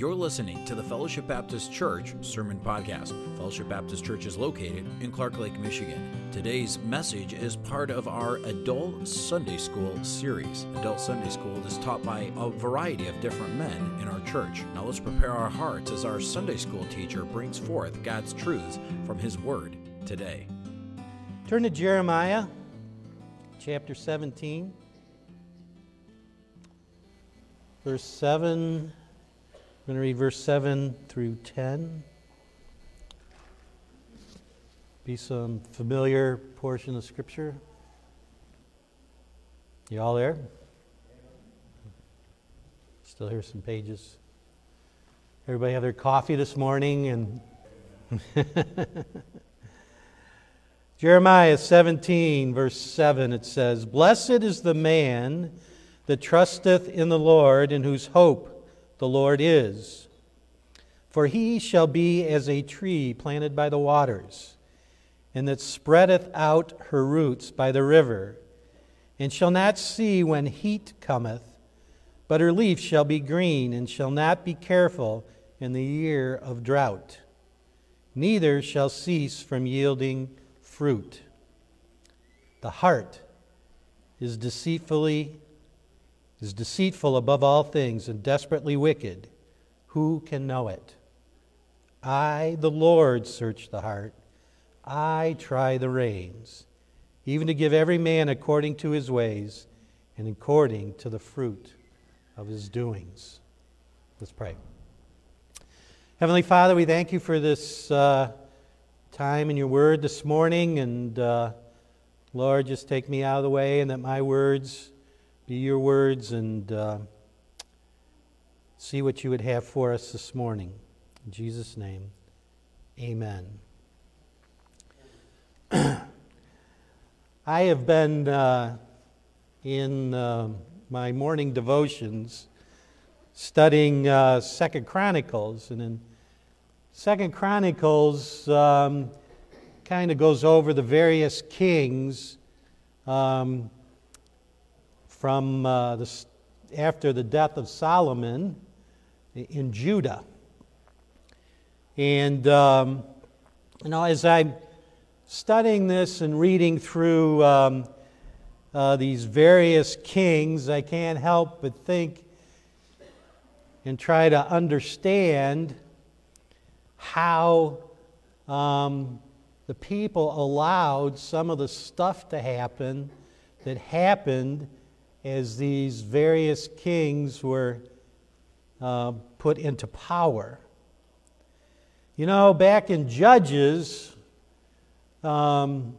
You're listening to the Fellowship Baptist Church Sermon Podcast. Fellowship Baptist Church is located in Clark Lake, Michigan. Today's message is part of our Adult Sunday School series. Adult Sunday School is taught by a variety of different men in our church. Now let's prepare our hearts as our Sunday School teacher brings forth God's truths from His Word today. Turn to Jeremiah chapter 17, verse 7 I'm going to read verse 7 through 10. Be some familiar portion of Scripture. You all there? Still hear some pages. Everybody have their coffee this morning and Jeremiah 17, verse 7, it says, Blessed is the man that trusteth in the Lord, in whose hope the Lord is. For he shall be as a tree planted by the waters, and that spreadeth out her roots by the river, and shall not see when heat cometh, but her leaf shall be green, and shall not be careful in the year of drought, neither shall cease from yielding fruit. The heart is deceitfully is deceitful above all things and desperately wicked. Who can know it? I, the Lord, search the heart. I try the reins, even to give every man according to his ways and according to the fruit of his doings. Let's pray. Heavenly Father, we thank you for this uh, time in your word this morning. And uh, Lord, just take me out of the way and that my words be your words and uh, see what you would have for us this morning. In Jesus' name, amen. I have been uh, in uh, my morning devotions studying uh, Second Chronicles, and in Second Chronicles um, kind of goes over the various kings um, from uh, the, after the death of Solomon in Judah. And, um, you know, as I'm studying this and reading through um, uh, these various kings, I can't help but think and try to understand how um, the people allowed some of the stuff to happen that happened as these various kings were uh, put into power. You know, back in Judges, um,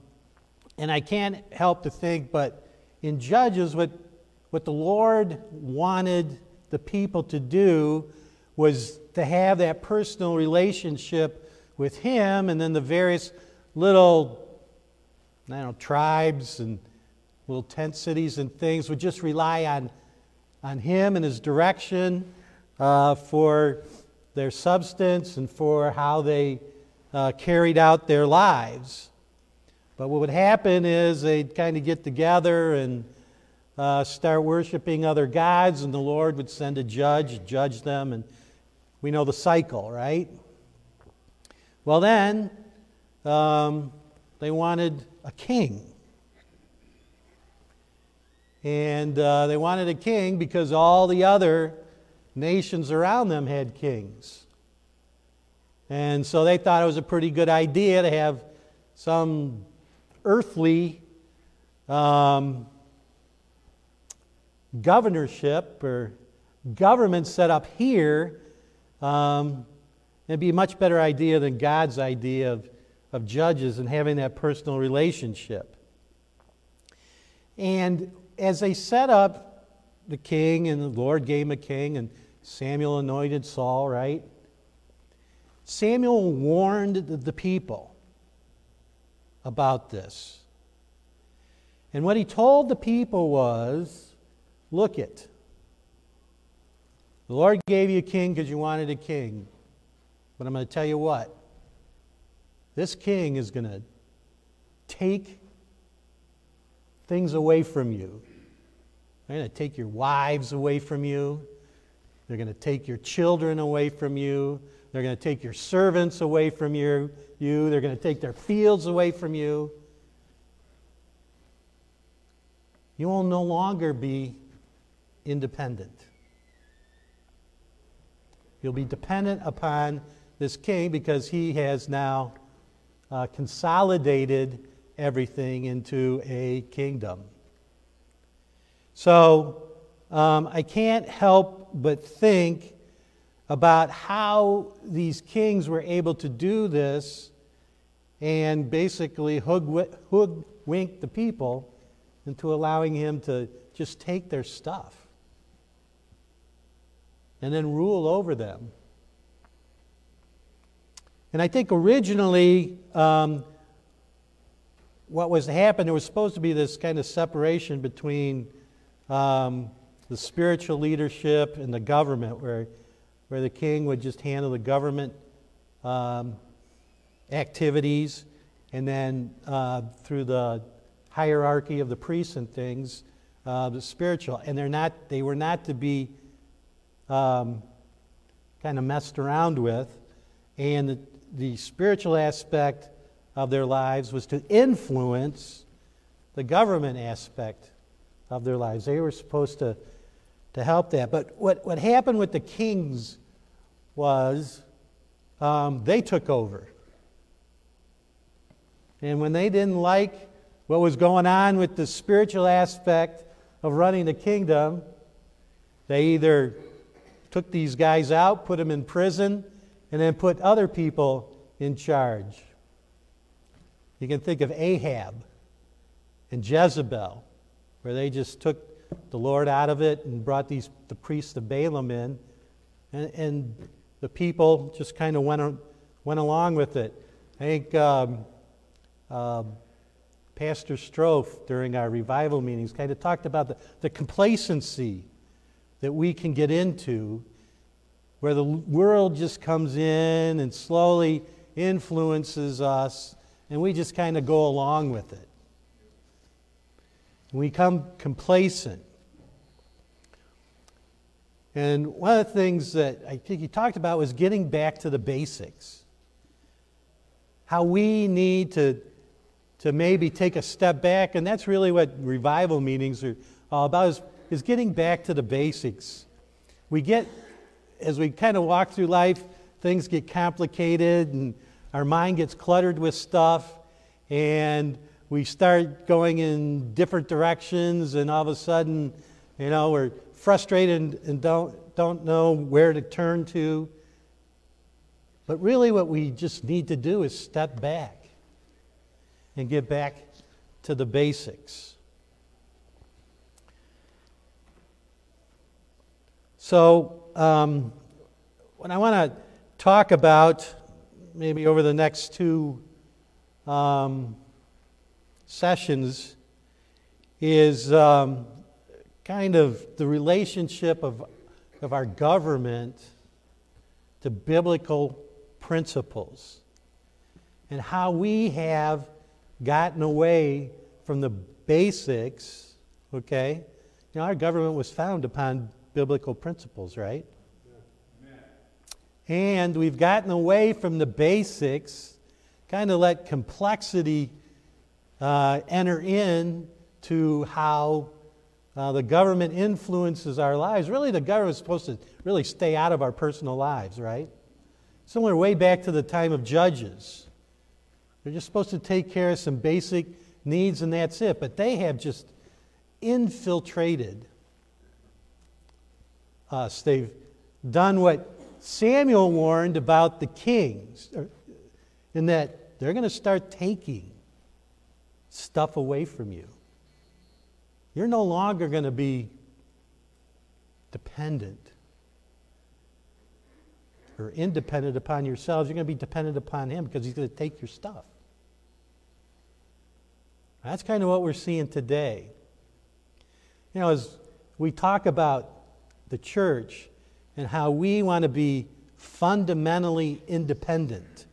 and I can't help to think, but in Judges, what, what the Lord wanted the people to do was to have that personal relationship with Him, and then the various little, I don't know, tribes and little tent cities and things would just rely on, on Him and His direction uh, for their substance and for how they uh, carried out their lives. But what would happen is they'd kind of get together and uh, start worshiping other gods, and the Lord would send a judge, judge them, and we know the cycle, right? Well, then, um, they wanted a king. And uh, they wanted a king because all the other nations around them had kings. And so they thought it was a pretty good idea to have some earthly um, governorship or government set up here. Um, it'd be a much better idea than God's idea of, of judges and having that personal relationship. And as they set up the king, and the Lord gave him a king, and Samuel anointed Saul, right? Samuel warned the people about this. And what he told the people was look it. The Lord gave you a king because you wanted a king. But I'm going to tell you what this king is going to take things away from you. They're going to take your wives away from you. They're going to take your children away from you. They're going to take your servants away from you. you. They're going to take their fields away from you. You will no longer be independent. You'll be dependent upon this king because he has now uh, consolidated everything into a kingdom. So um, I can't help but think about how these kings were able to do this and basically hoodwink the people into allowing him to just take their stuff and then rule over them. And I think originally, um, what was to happen, there was supposed to be this kind of separation between um, the spiritual leadership and the government, where, where the king would just handle the government um, activities, and then uh, through the hierarchy of the priests and things, uh, the spiritual. And they're not, they were not to be um, kind of messed around with. And the, the spiritual aspect of their lives was to influence the government aspect of their lives. They were supposed to, to help that. But what, what happened with the kings was um, they took over. And when they didn't like what was going on with the spiritual aspect of running the kingdom, they either took these guys out, put them in prison, and then put other people in charge. You can think of Ahab and Jezebel, where they just took the Lord out of it and brought these, the priests of Balaam in, and, and the people just kind of went, went along with it. I think um, uh, Pastor Strofe, during our revival meetings, kind of talked about the, the complacency that we can get into where the world just comes in and slowly influences us, and we just kind of go along with it. We become complacent. And one of the things that I think he talked about was getting back to the basics. How we need to to maybe take a step back, and that's really what revival meetings are all about, is, is getting back to the basics. We get, as we kind of walk through life, things get complicated and our mind gets cluttered with stuff, and we start going in different directions, and all of a sudden, you know, we're frustrated and don't, don't know where to turn to. But really, what we just need to do is step back and get back to the basics. So, um, what I want to talk about, maybe over the next two um, sessions, is um, kind of the relationship of, of our government to biblical principles and how we have gotten away from the basics, okay? You know, our government was founded upon biblical principles, right? And we've gotten away from the basics, kind of let complexity uh, enter in to how uh, the government influences our lives. Really, the government is supposed to really stay out of our personal lives, right? Similar way back to the time of judges. They're just supposed to take care of some basic needs and that's it. But they have just infiltrated us. They've done what Samuel warned about the kings, in that they're going to start taking stuff away from you. You're no longer going to be dependent or independent upon yourselves. You're going to be dependent upon Him because He's going to take your stuff. That's kind of what we're seeing today. You know, as we talk about the church and how we want to be fundamentally independent,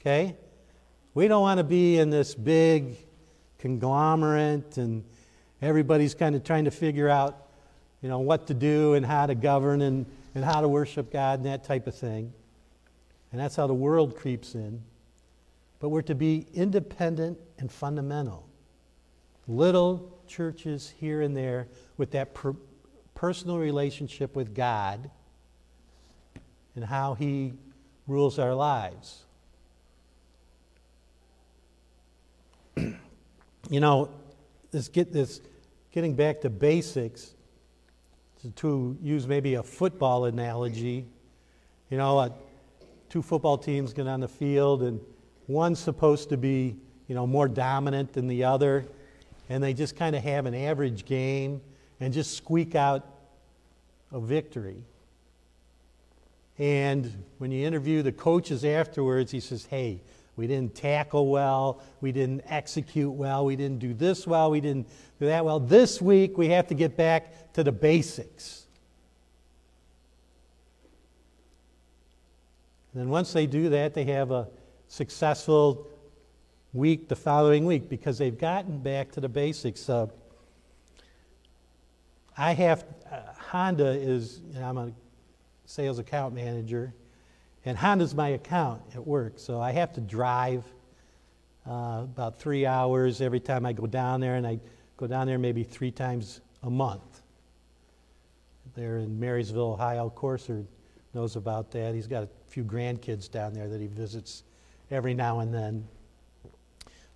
okay? We don't want to be in this big conglomerate and everybody's kind of trying to figure out, you know, what to do and how to govern and, and how to worship God and that type of thing. And that's how the world creeps in. But we're to be independent and fundamental. Little churches here and there with that per- personal relationship with God and how He rules our lives. You know, this get this getting back to basics to use maybe a football analogy. You know, uh, two football teams get on the field and one's supposed to be, you know, more dominant than the other, and they just kind of have an average game and just squeak out a victory. And when you interview the coaches afterwards, he says, hey, we didn't tackle well. We didn't execute well. We didn't do this well. We didn't do that well. This week, we have to get back to the basics. And then once they do that, they have a successful week the following week because they've gotten back to the basics. Uh, I have, uh, Honda is, you know, I'm a sales account manager and Honda's my account at work, so I have to drive uh, about three hours every time I go down there, and I go down there maybe three times a month. There in Marysville, Ohio, Corser knows about that. He's got a few grandkids down there that he visits every now and then.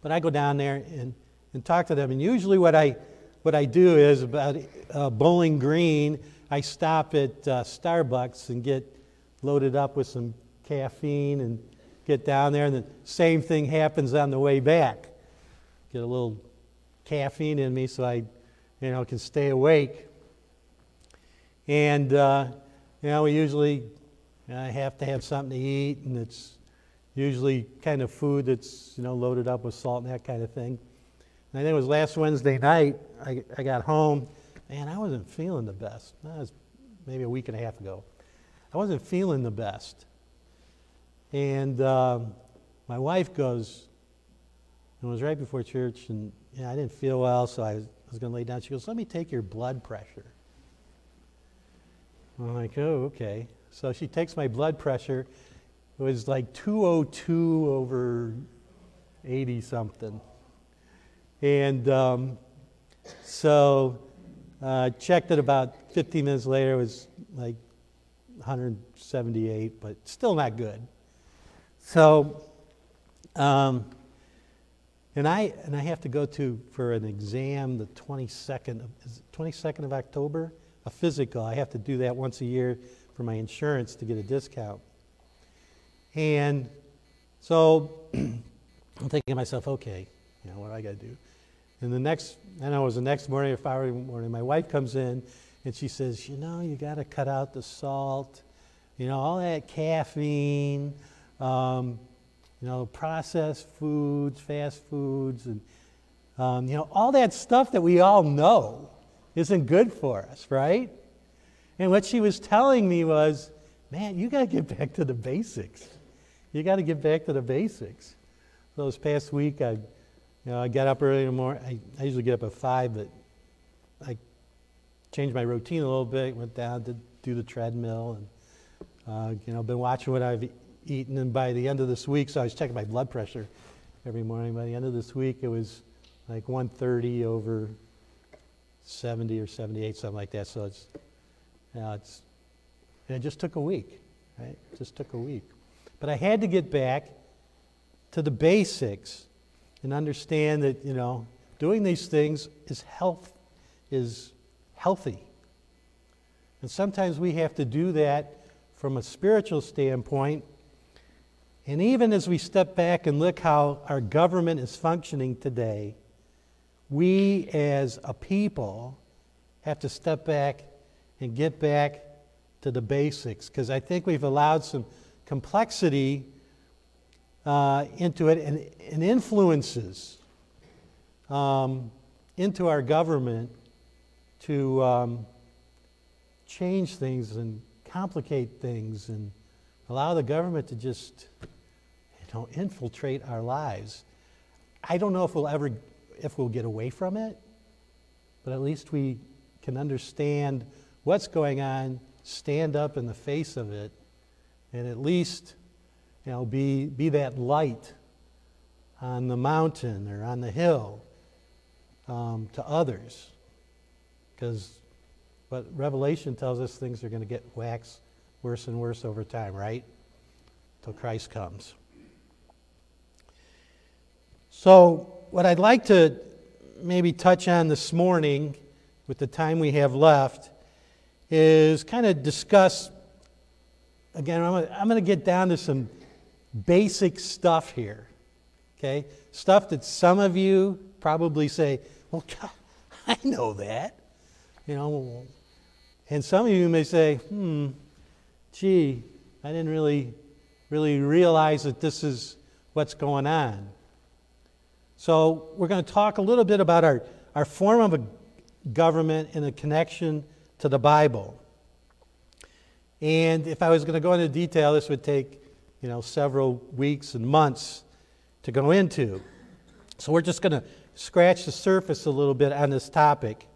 But I go down there and, and talk to them, and usually what I, what I do is about uh, Bowling Green, I stop at uh, Starbucks and get loaded up with some caffeine and get down there, and the same thing happens on the way back. Get a little caffeine in me so I, you know, can stay awake. And uh, you know, we usually I have to have something to eat, and it's usually kind of food that's you know loaded up with salt and that kind of thing. And I think it was last Wednesday night. I, I got home, man, I wasn't feeling the best. That was maybe a week and a half ago. I wasn't feeling the best. And um, my wife goes, it was right before church, and you know, I didn't feel well, so I was, was going to lay down. She goes, Let me take your blood pressure. I'm like, Oh, okay. So she takes my blood pressure. It was like 202 over 80 something. And um, so uh, checked it about 15 minutes later. It was like 178, but still not good. So, um, and I and I have to go to for an exam the 22nd of, 22nd of October, a physical. I have to do that once a year for my insurance to get a discount. And so I'm thinking to myself, okay, you know, what I got to do? And the next, I know it was the next morning or following morning, my wife comes in and she says, You know, you got to cut out the salt, you know, all that caffeine, um, you know, processed foods, fast foods, and, um, you know, all that stuff that we all know isn't good for us, right? And what she was telling me was, Man, you got to get back to the basics. You got to get back to the basics. So this past week, I, you know, I got up early in the morning. I, I usually get up at 5, but changed my routine a little bit, went down to do the treadmill, and uh, you know, been watching what I've eaten. And by the end of this week, so I was checking my blood pressure every morning. By the end of this week, it was like 130 over 70 or 78, something like that. So it's, you know, it's, and it just took a week, right? It just took a week. But I had to get back to the basics and understand that, you know, doing these things is health, is healthy. And sometimes we have to do that from a spiritual standpoint. And even as we step back and look how our government is functioning today, we as a people have to step back and get back to the basics because I think we've allowed some complexity uh, into it and, and influences um, into our government to um, change things and complicate things and allow the government to just you know infiltrate our lives. I don't know if we'll ever if we'll get away from it, but at least we can understand what's going on, stand up in the face of it and at least you know, be, be that light on the mountain or on the hill um, to others. Because what Revelation tells us, things are going to get wax worse and worse over time, right? Till Christ comes. So, what I'd like to maybe touch on this morning, with the time we have left, is kind of discuss. Again, I'm going to get down to some basic stuff here. Okay? Stuff that some of you probably say, well, God, I know that. You know, and some of you may say, hmm, gee, I didn't really, really realize that this is what's going on. So we're going to talk a little bit about our, our form of a government in a connection to the Bible. And if I was going to go into detail, this would take, you know, several weeks and months to go into. So we're just going to scratch the surface a little bit on this topic.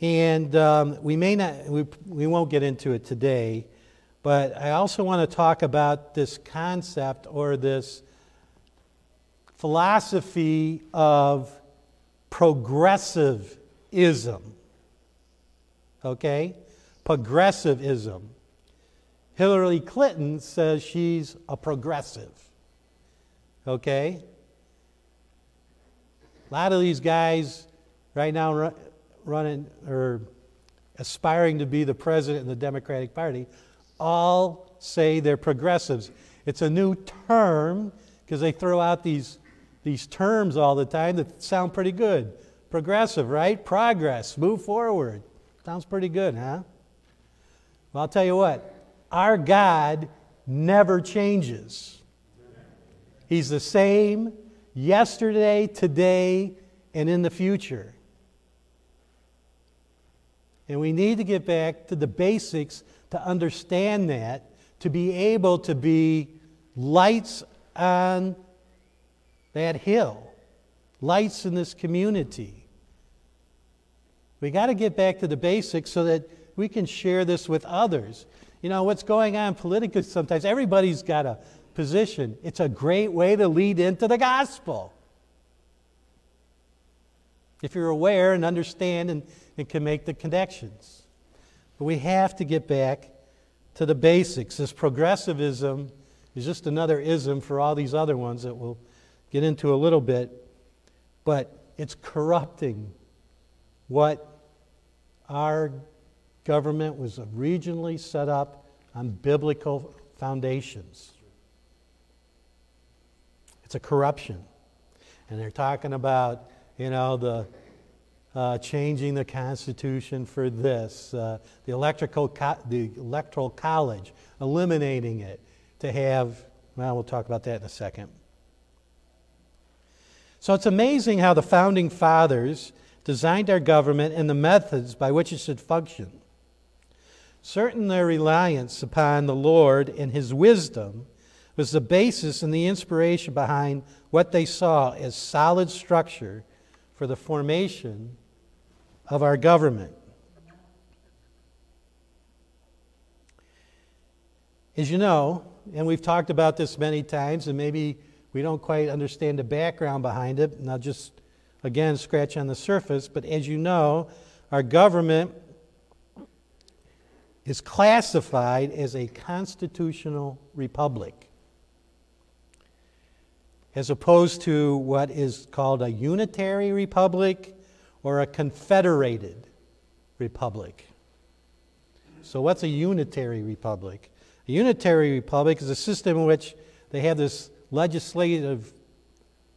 And um, we may not, we, we won't get into it today, but I also want to talk about this concept or this philosophy of progressivism. Okay? Progressivism. Hillary Clinton says she's a progressive. Okay? A lot of these guys right now running or aspiring to be the president of the Democratic Party all say they're progressives. It's a new term because they throw out these, these terms all the time that sound pretty good. Progressive, right? Progress, move forward. Sounds pretty good, huh? Well, I'll tell you what, our God never changes. He's the same yesterday, today, and in the future. And we need to get back to the basics to understand that, to be able to be lights on that hill, lights in this community. We got to get back to the basics so that we can share this with others. You know, what's going on politically sometimes, everybody's got a position. It's a great way to lead into the gospel. If you're aware and understand and and can make the connections. But we have to get back to the basics. This progressivism is just another ism for all these other ones that we'll get into a little bit, but it's corrupting what our government was originally set up on biblical foundations. It's a corruption. And they're talking about, you know, the uh, changing the Constitution for this, uh, the, electrical co- the Electoral College, eliminating it to have, well, we'll talk about that in a second. So it's amazing how the founding fathers designed our government and the methods by which it should function. Certain their reliance upon the Lord and His wisdom was the basis and the inspiration behind what they saw as solid structure for the formation of our government. As you know, and we've talked about this many times, and maybe we don't quite understand the background behind it, and I'll just again scratch on the surface, but as you know, our government is classified as a constitutional republic as opposed to what is called a unitary republic or a confederated republic. So, what's a unitary republic? A unitary republic is a system in which they have this legislative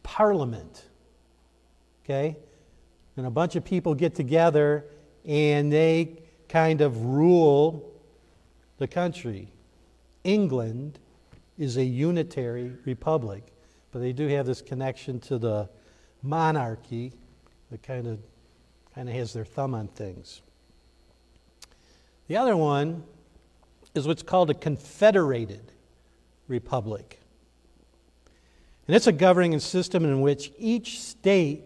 parliament, okay? And a bunch of people get together and they kind of rule the country. England is a unitary republic but they do have this connection to the monarchy that kind of kind of has their thumb on things. The other one is what's called a confederated republic. And it's a governing system in which each state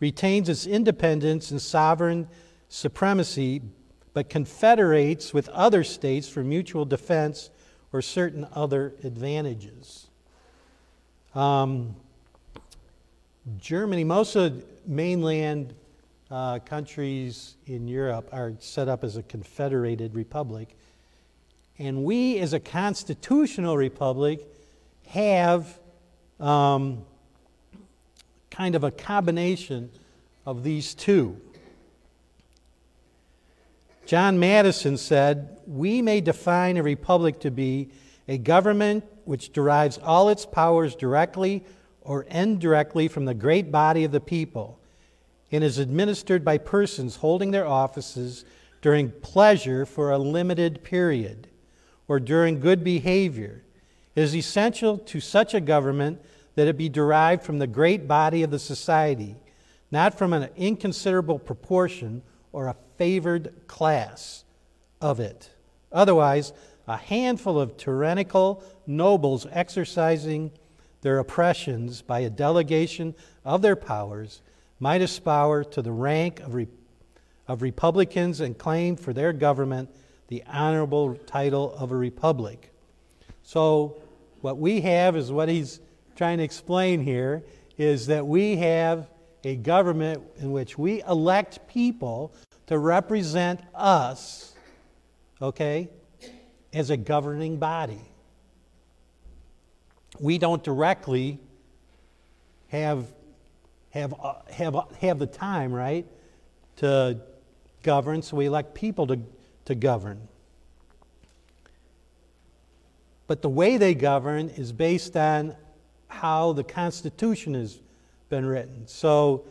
retains its independence and sovereign supremacy, but confederates with other states for mutual defense or certain other advantages. Um, Germany, most of mainland uh, countries in Europe are set up as a confederated republic. And we, as a constitutional republic, have um, kind of a combination of these two. John Madison said, We may define a republic to be a government which derives all its powers directly or indirectly from the great body of the people and is administered by persons holding their offices during pleasure for a limited period or during good behavior. It is essential to such a government that it be derived from the great body of the society, not from an inconsiderable proportion or a favored class of it. Otherwise, a handful of tyrannical nobles exercising their oppressions by a delegation of their powers might aspire to the rank of, re- of republicans and claim for their government the honorable title of a republic. So, what we have is what he's trying to explain here is that we have a government in which we elect people to represent us, okay, as a governing body. We don't directly have, have, uh, have, uh, have the time, right, to govern, so we elect people to, to govern. But the way they govern is based on how the Constitution has been written. So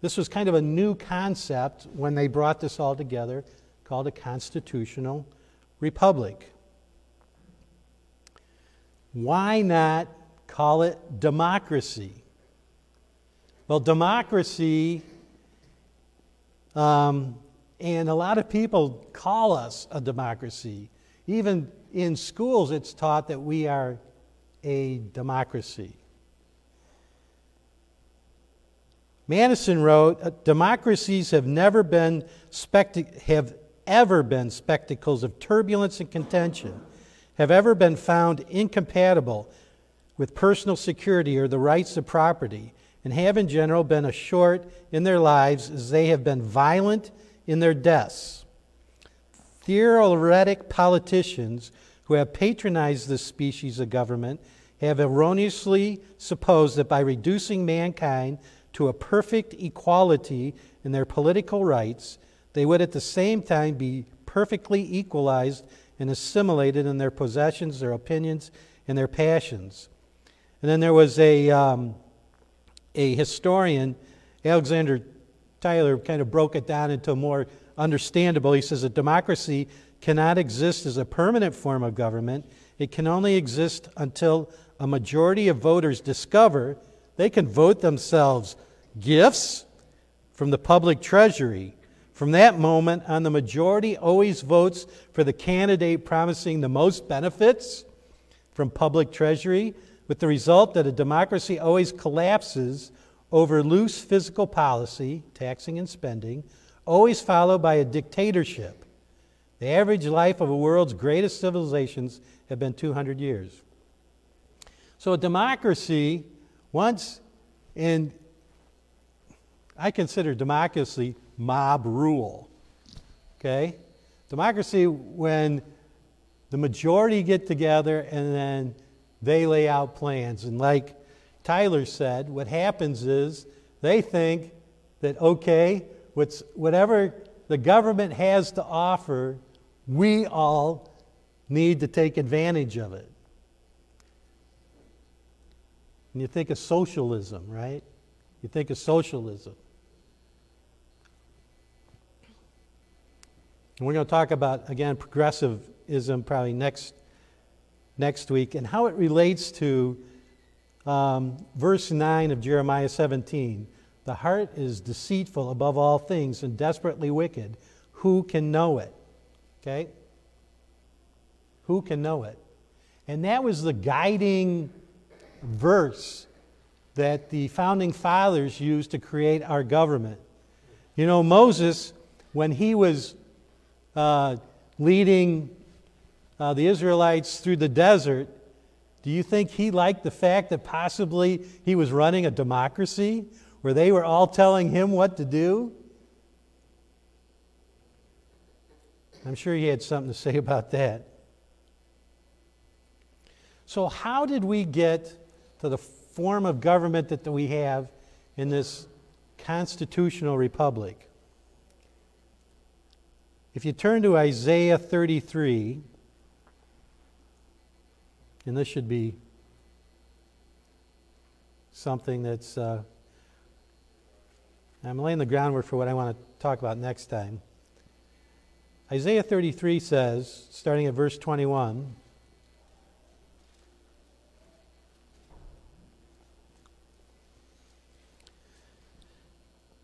this was kind of a new concept when they brought this all together called a constitutional republic. Why not call it democracy? Well, democracy, um, and a lot of people call us a democracy. Even in schools, it's taught that we are a democracy. Madison wrote, democracies have never been spectac- have ever been spectacles of turbulence and contention, have ever been found incompatible with personal security or the rights of property, and have in general been as short in their lives as they have been violent in their deaths. Theoretic politicians who have patronized this species of government have erroneously supposed that by reducing mankind to a perfect equality in their political rights, they would at the same time be perfectly equalized and assimilated in their possessions, their opinions, and their passions. And then there was a, um, a historian, Alexander Tytler, kind of broke it down into more understandable. He says a democracy cannot exist as a permanent form of government. It can only exist until a majority of voters discover they can vote themselves gifts from the public treasury. From that moment on, the majority always votes for the candidate promising the most benefits from public treasury, with the result that a democracy always collapses over loose fiscal policy, taxing and spending, always followed by a dictatorship. The average life of the world's greatest civilizations have been 200 years. So a democracy, once, and I consider democracy mob rule. Okay? Democracy, when the majority get together and then they lay out plans. And like Tyler said, what happens is they think that, okay, whatever the government has to offer, we all need to take advantage of it. And you think of socialism, right? You think of socialism. And we're going to talk about, again, progressivism probably next, next week and how it relates to um, verse 9 of Jeremiah 17. The heart is deceitful above all things and desperately wicked. Who can know it? Okay? Who can know it? And that was the guiding verse that the founding fathers used to create our government. You know, Moses when he was uh, leading uh, the Israelites through the desert, do you think he liked the fact that possibly he was running a democracy where they were all telling him what to do? I'm sure he had something to say about that. So, how did we get to the form of government that we have in this constitutional republic? If you turn to Isaiah 33, and this should be something that's, uh, I'm laying the groundwork for what I want to talk about next time. Isaiah 33 says, starting at verse 21,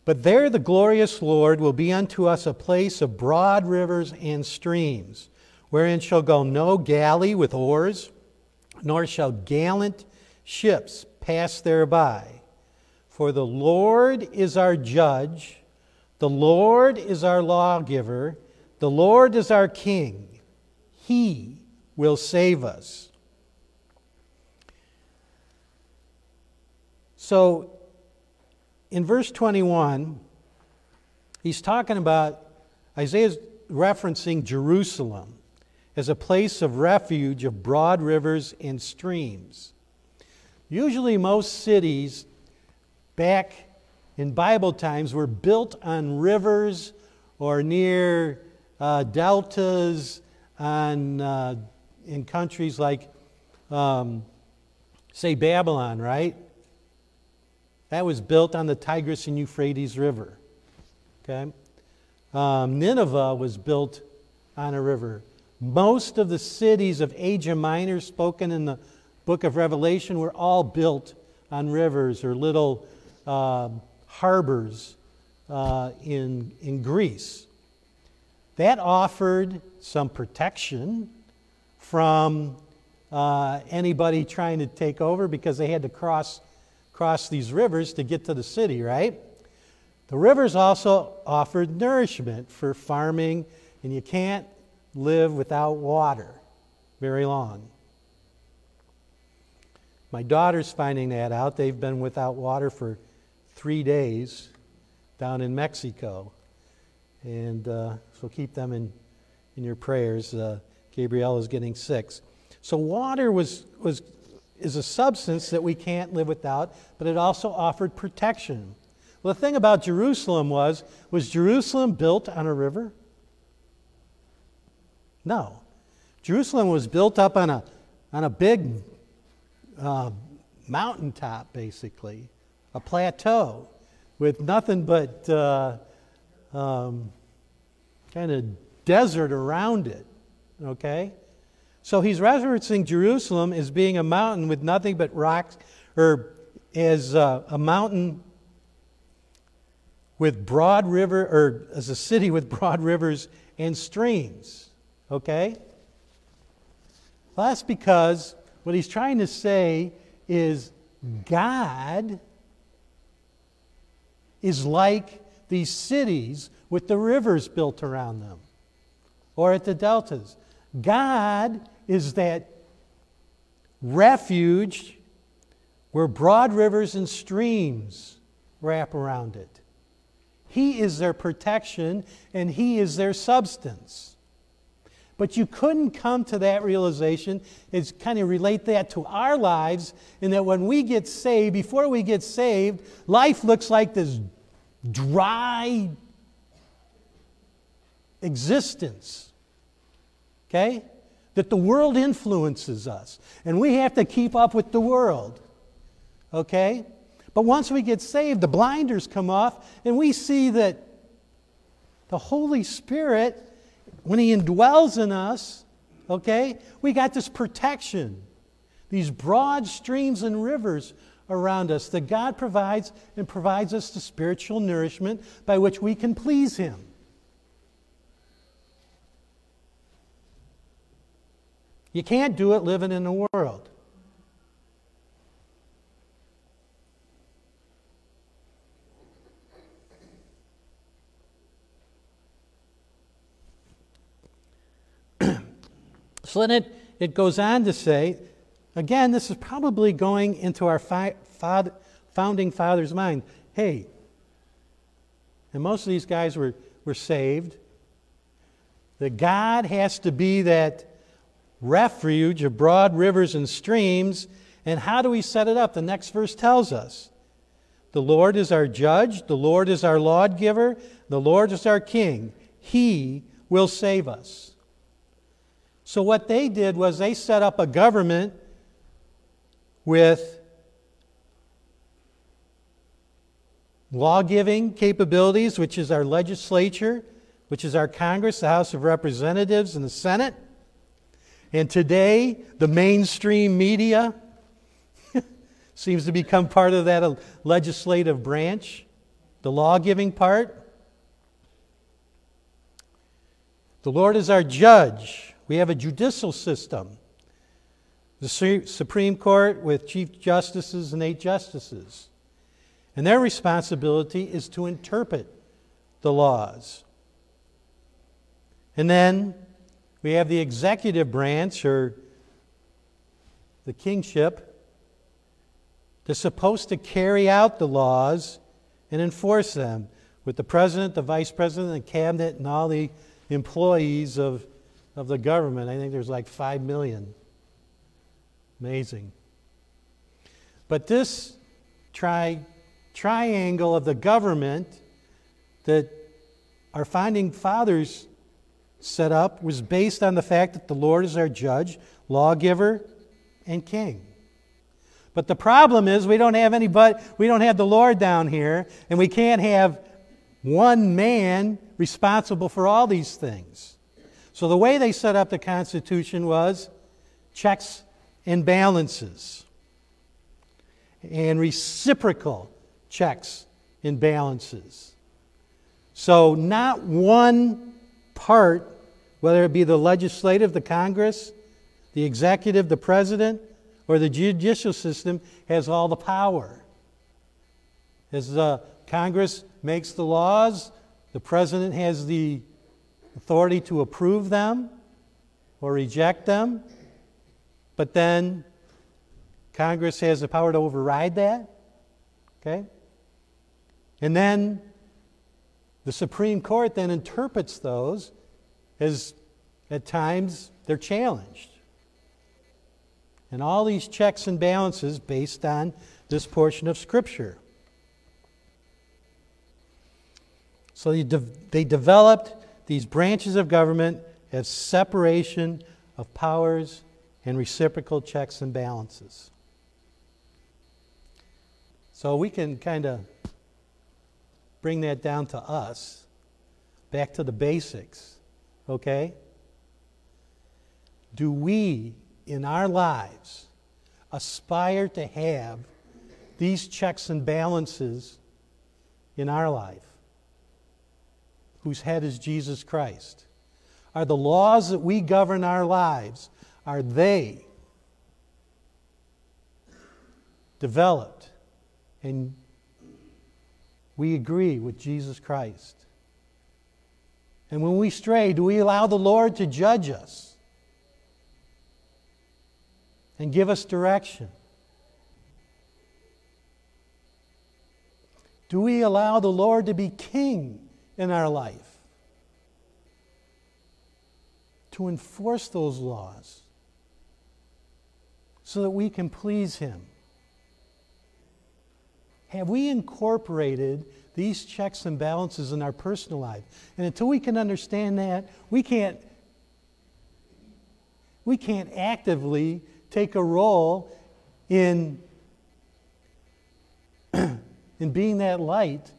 But there the glorious Lord will be unto us a place of broad rivers and streams, wherein shall go no galley with oars, nor shall gallant ships pass thereby. For the Lord is our judge, the Lord is our lawgiver, the Lord is our king. He will save us. So, in verse 21, he's talking about, Isaiah's referencing Jerusalem as a place of refuge of broad rivers and streams. Usually, most cities back in Bible times were built on rivers or near uh, deltas on, uh, in countries like, um, say, Babylon, right? That was built on the Tigris and Euphrates River. Okay? Um, Nineveh was built on a river. Most of the cities of Asia Minor spoken in the book of Revelation were all built on rivers or little uh, harbors uh, in, in Greece. That offered some protection from uh, anybody trying to take over because they had to cross cross these rivers to get to the city, right? The rivers also offered nourishment for farming, and you can't live without water very long. My daughter's finding that out. They've been without water for three days down in Mexico. And uh, so keep them in, in your prayers. Uh, Gabrielle is getting sick. So water was, was is a substance that we can't live without, but it also offered protection. Well, the thing about Jerusalem was, was Jerusalem built on a river? No. Jerusalem was built up on a, on a big uh, mountaintop, basically, a plateau with nothing but uh, um, kind of desert around it. Okay? So he's referencing Jerusalem as being a mountain with nothing but rocks, or as a, a mountain with broad river, or as a city with broad rivers and streams. Okay? Well, that's because what he's trying to say is God is like these cities with the rivers built around them, or at the deltas. God is that refuge where broad rivers and streams wrap around it. He is their protection and He is their substance. But you couldn't come to that realization It's kind of relate that to our lives, in that when we get saved, before we get saved, life looks like this dry existence. Okay? That the world influences us, and we have to keep up with the world. Okay? But once we get saved, the blinders come off, and we see that the Holy Spirit, when He indwells in us, okay, we got this protection, these broad streams and rivers around us that God provides and provides us the spiritual nourishment by which we can please Him. You can't do it living in the world. so then it, it goes on to say, again, this is probably going into our fi- founding father's mind. Hey, and most of these guys were, were saved, that God has to be that refuge of broad rivers and streams. And how do we set it up? The next verse tells us The Lord is our judge, the Lord is our lawgiver, the Lord is our king. He will save us. So, what they did was they set up a government with law giving capabilities, which is our legislature, which is our Congress, the House of Representatives, and the Senate. And today, the mainstream media seems to become part of that uh, legislative branch, the law giving part. The Lord is our judge. We have a judicial system. The Supreme Court with chief justices and eight justices. And their responsibility is to interpret the laws. And then we have the executive branch, or the kingship, that's supposed to carry out the laws and enforce them with the president, the vice president, the cabinet, and all the employees of, of the government. I think there's like 5 million. Amazing. But this tri triangle of the government that our founding fathers set up was based on the fact that the Lord is our judge, lawgiver, and king. But the problem is we don't have anybody, we don't have the Lord down here, and we can't have one man responsible for all these things. So the way they set up the Constitution was checks and balances and reciprocal checks and balances. So, not one part, whether it be the legislative, the Congress, the executive, the president, or the judicial system, has all the power. As the Congress makes the laws, the president has the authority to approve them or reject them, but then Congress has the power to override that. Okay? And then the Supreme Court then interprets those as at times they're challenged. And all these checks and balances based on this portion of Scripture. So they, de- they developed these branches of government as separation of powers and reciprocal checks and balances. So we can kind of bring that down to us, back to the basics, okay? Do we, in our lives, aspire to have these checks and balances in our life? Whose head is Jesus Christ? Are the laws that we govern our lives, are they developed and we agree with Jesus Christ? And when we stray, do we allow the Lord to judge us and give us direction? Do we allow the Lord to be king in our life? To enforce those laws so that we can please Him? Have we incorporated these checks and balances in our personal life? And until we can understand that, we can't we can't actively take a role in in being that light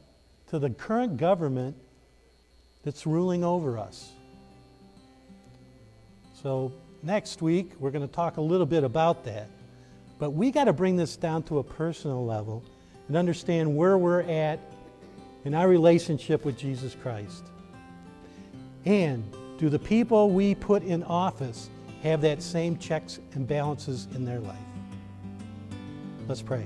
to the current government that's ruling over us. So, next week, we're going to talk a little bit about that. But we got to bring this down to a personal level and understand where we're at in our relationship with Jesus Christ. And do the people we put in office have that same checks and balances in their life? Let's pray.